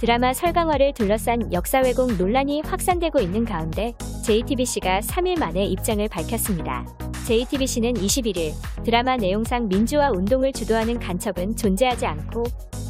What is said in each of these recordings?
드라마 설강화를 둘러싼 역사 왜곡 논란이 확산되고 있는 가운데 JTBC가 3일 만에 입장을 밝혔습니다. JTBC는 21일 드라마 내용상 민주화 운동을 주도하는 간첩은 존재하지 않고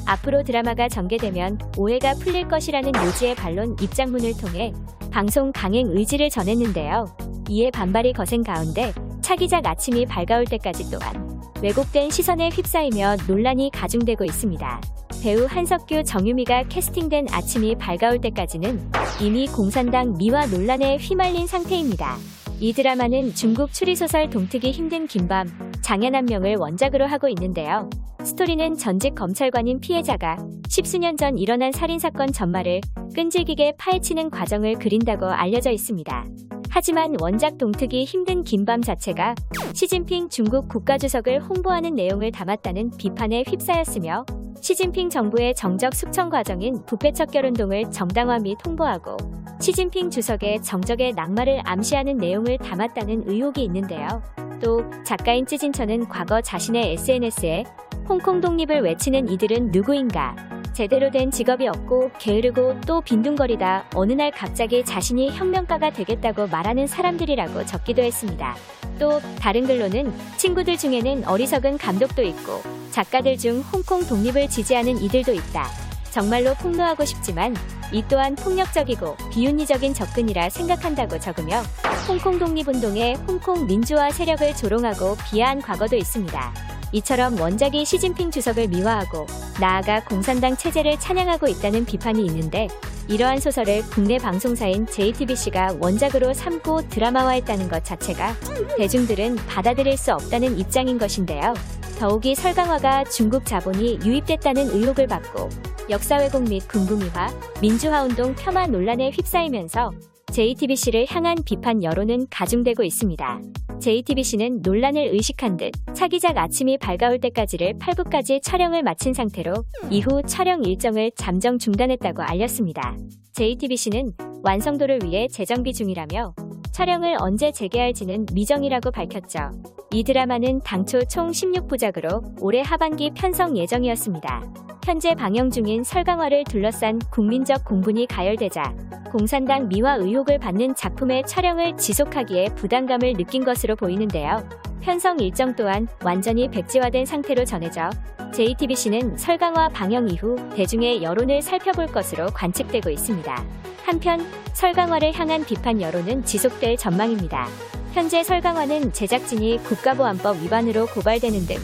앞으로 드라마가 전개되면 오해가 풀릴 것이라는 요지의 반론 입장문을 통해 방송 강행 의지를 전했는데요. 이에 반발이 거센 가운데 차기작 아침이 밝아올 때까지 또한 왜곡된 시선에 휩싸이며 논란이 가중되고 있습니다. 배우 한석규, 정유미가 캐스팅된 아침이 밝아올 때까지는 이미 공산당 미화 논란에 휘말린 상태입니다. 이 드라마는 중국 추리소설 동트기 힘든 긴밤, 장현 한 명을 원작으로 하고 있는데요. 스토리는 전직 검찰관인 피해자가 십수년 전 일어난 살인사건 전말을 끈질기게 파헤치는 과정을 그린다고 알려져 있습니다. 하지만 원작 동트기 힘든 긴밤 자체가 시진핑 중국 국가주석을 홍보하는 내용을 담았다는 비판에 휩싸였으며 시진핑 정부의 정적 숙청 과정인 부패 척 결운동을 정당화 및 홍보하고 시진핑 주석의 정적의 낙마를 암시하는 내용을 담았다는 의혹이 있는데요. 또 작가인 찌진천은 과거 자신의 SNS에 홍콩 독립을 외치는 이들은 누구인가? 제대로 된 직업이 없고 게으르고 또 빈둥거리다 어느 날 갑자기 자신이 혁명가가 되겠다고 말하는 사람들이라고 적기도 했습니다. 또 다른 글로는 친구들 중에는 어리석은 감독도 있고 작가들 중 홍콩 독립을 지지하는 이들도 있다. 정말로 폭로하고 싶지만 이 또한 폭력적이고 비윤리적인 접근이라 생각한다고 적으며 홍콩 독립운동에 홍콩 민주화 세력을 조롱하고 비하한 과거도 있습니다. 이처럼 원작이 시진핑 주석을 미화하고 나아가 공산당 체제를 찬양하고 있다는 비판이 있는데 이러한 소설을 국내 방송사인 JTBC가 원작으로 삼고 드라마화했다는 것 자체가 대중들은 받아들일 수 없다는 입장인 것인데요. 더욱이 설강화가 중국 자본이 유입됐다는 의혹을 받고 역사 왜곡 및 군부미화, 민주화 운동 폄하 논란에 휩싸이면서 JTBC를 향한 비판 여론은 가중되고 있습니다. JTBC는 논란을 의식한 듯 차기작 아침이 밝아올 때까지를 8부까지 촬영을 마친 상태로 이후 촬영 일정을 잠정 중단했다고 알렸습니다. JTBC는 완성도를 위해 재정비 중이라며 촬영을 언제 재개할지는 미정이라고 밝혔죠. 이 드라마는 당초 총 16부작으로 올해 하반기 편성 예정이었습니다. 현재 방영 중인 설강화를 둘러싼 국민적 공분이 가열되자 공산당 미화 의혹을 받는 작품의 촬영을 지속하기에 부담감을 느낀 것으로 보이는데요. 편성 일정 또한 완전히 백지화된 상태로 전해져 JTBC는 설강화 방영 이후 대중의 여론을 살펴볼 것으로 관측되고 있습니다. 한편 설강화를 향한 비판 여론은 지속될 전망입니다. 현재 설강화는 제작진이 국가보안법 위반으로 고발되는 등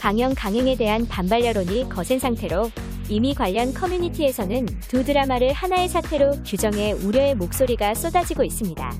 방영 강행에 대한 반발 여론이 거센 상태로 이미 관련 커뮤니티에서는 두 드라마를 하나의 사태로 규정해 우려의 목소리가 쏟아지고 있습니다.